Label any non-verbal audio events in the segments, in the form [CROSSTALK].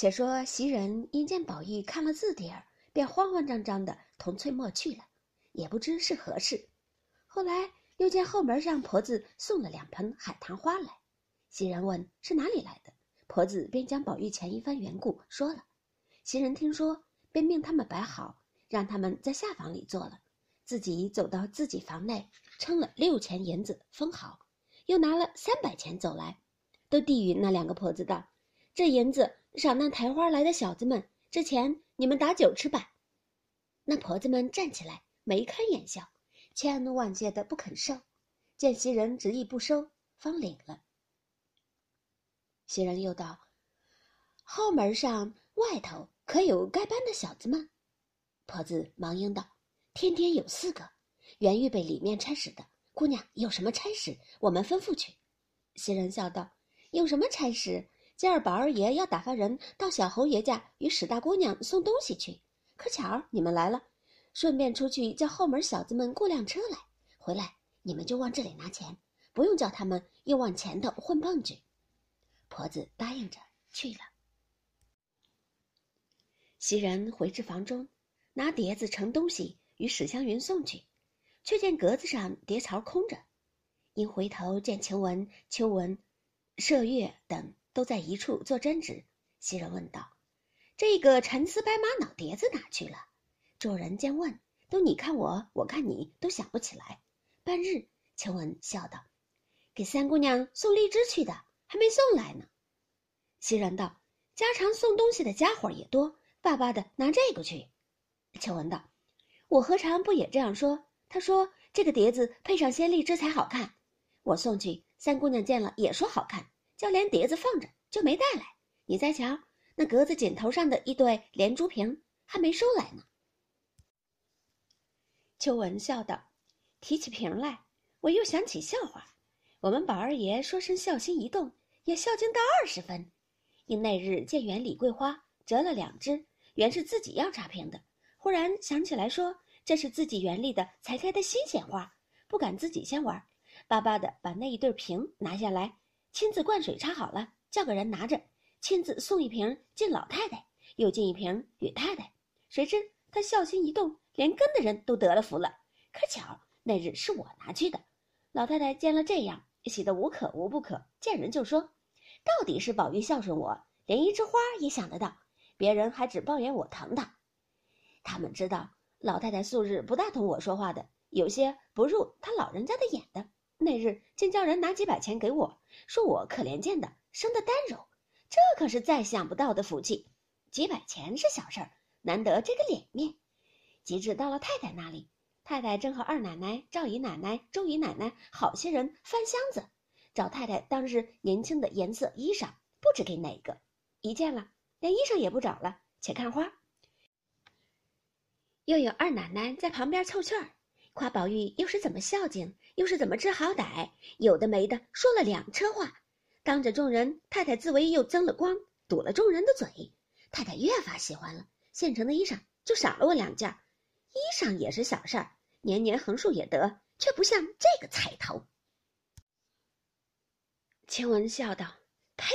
且说袭人因见宝玉看了字帖儿，便慌慌张张的同翠墨去了，也不知是何事。后来又见后门上婆子送了两盆海棠花来，袭人问是哪里来的，婆子便将宝玉前一番缘故说了。袭人听说，便命他们摆好，让他们在下房里坐了，自己走到自己房内，称了六钱银子封好，又拿了三百钱走来，都递与那两个婆子道：“这银子。”赏那抬花来的小子们，这钱你们打酒吃吧。那婆子们站起来，眉开眼笑，千恩万谢的不肯收。见袭人执意不收，方领了。袭人又道：“后门上外头可有该班的小子吗？”婆子忙应道：“天天有四个，原预备里面差使的。姑娘有什么差使，我们吩咐去。”袭人笑道：“有什么差使？”今儿宝二爷要打发人到小侯爷家与史大姑娘送东西去，可巧你们来了，顺便出去叫后门小子们雇辆车来，回来你们就往这里拿钱，不用叫他们又往前头混棒去。婆子答应着去了。袭人回至房中，拿碟子盛东西与史湘云送去，却见格子上碟槽空着，因回头见晴雯、秋纹、麝月等。都在一处做针纸，袭人问道：“这个陈丝白玛瑙碟子哪去了？”众人见问，都你看我，我看你，都想不起来。半日，晴雯笑道：“给三姑娘送荔枝去的，还没送来呢。”袭人道：“家常送东西的家伙也多，巴巴的拿这个去。”晴雯道：“我何尝不也这样说？他说这个碟子配上些荔枝才好看，我送去，三姑娘见了也说好看。”就连碟子放着，就没带来。你再瞧，那格子锦头上的一对连珠瓶还没收来呢。秋文笑道：“提起瓶来，我又想起笑话。我们宝二爷说声孝心一动，也孝敬到二十分。因那日见园里桂花折了两枝，原是自己要插瓶的，忽然想起来说这是自己园里的才开的新鲜花，不敢自己先玩，巴巴的把那一对瓶拿下来。”亲自灌水插好了，叫个人拿着，亲自送一瓶进老太太，又进一瓶与太太。谁知他孝心一动，连跟的人都得了福了。可巧那日是我拿去的，老太太见了这样，喜得无可无不可，见人就说：“到底是宝玉孝顺我，连一枝花也想得到，别人还只抱怨我疼他。”他们知道老太太素日不大同我说话的，有些不入他老人家的眼的。那日竟叫人拿几百钱给我，说我可怜见的，生的单柔，这可是再想不到的福气。几百钱是小事儿，难得这个脸面。及至到了太太那里，太太正和二奶奶、赵姨奶奶、周姨奶奶好些人翻箱子，找太太当日年轻的颜色衣裳，不知给哪个。一见了，连衣裳也不找了，且看花。又有二奶奶在旁边凑趣儿。夸宝玉又是怎么孝敬，又是怎么知好歹，有的没的说了两车话，当着众人，太太自为又增了光，堵了众人的嘴。太太越发喜欢了，现成的衣裳就赏了我两件。衣裳也是小事儿，年年横竖也得，却不像这个彩头。晴雯笑道：“呸，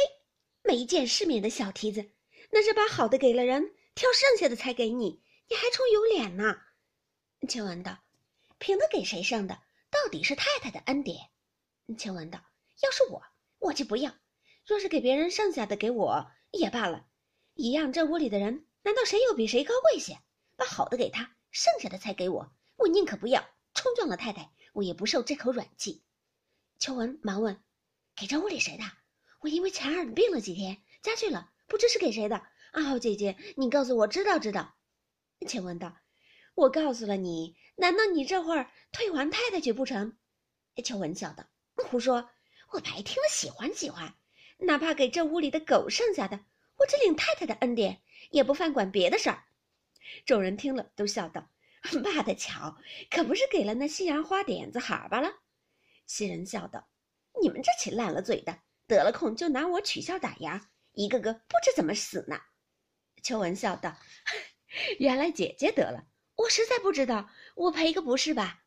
没见世面的小蹄子，那是把好的给了人，挑剩下的才给你，你还充有脸呢。”晴雯道。凭的给谁剩的，到底是太太的恩典。晴雯道：“要是我，我就不要；若是给别人剩下的给我也罢了，一样。这屋里的人，难道谁又比谁高贵些？把好的给他，剩下的才给我，我宁可不要。冲撞了太太，我也不受这口软气。”秋文忙问：“给这屋里谁的？我因为前儿病了几天，家去了，不知是给谁的。阿好姐姐，你告诉我知道知道。”晴雯道。我告诉了你，难道你这会儿退还太太去不成？秋文笑道：“胡说！我白听了，喜欢喜欢。哪怕给这屋里的狗剩下的，我只领太太的恩典，也不犯管别的事儿。”众人听了都笑道：“ [LAUGHS] 骂的巧，可不是给了那西洋花点子哈巴了。”袭人笑道：“你们这起烂了嘴的，得了空就拿我取笑打牙，一个个不知怎么死呢。”秋文笑道：[LAUGHS] “原来姐姐得了。”我实在不知道，我赔个不是吧？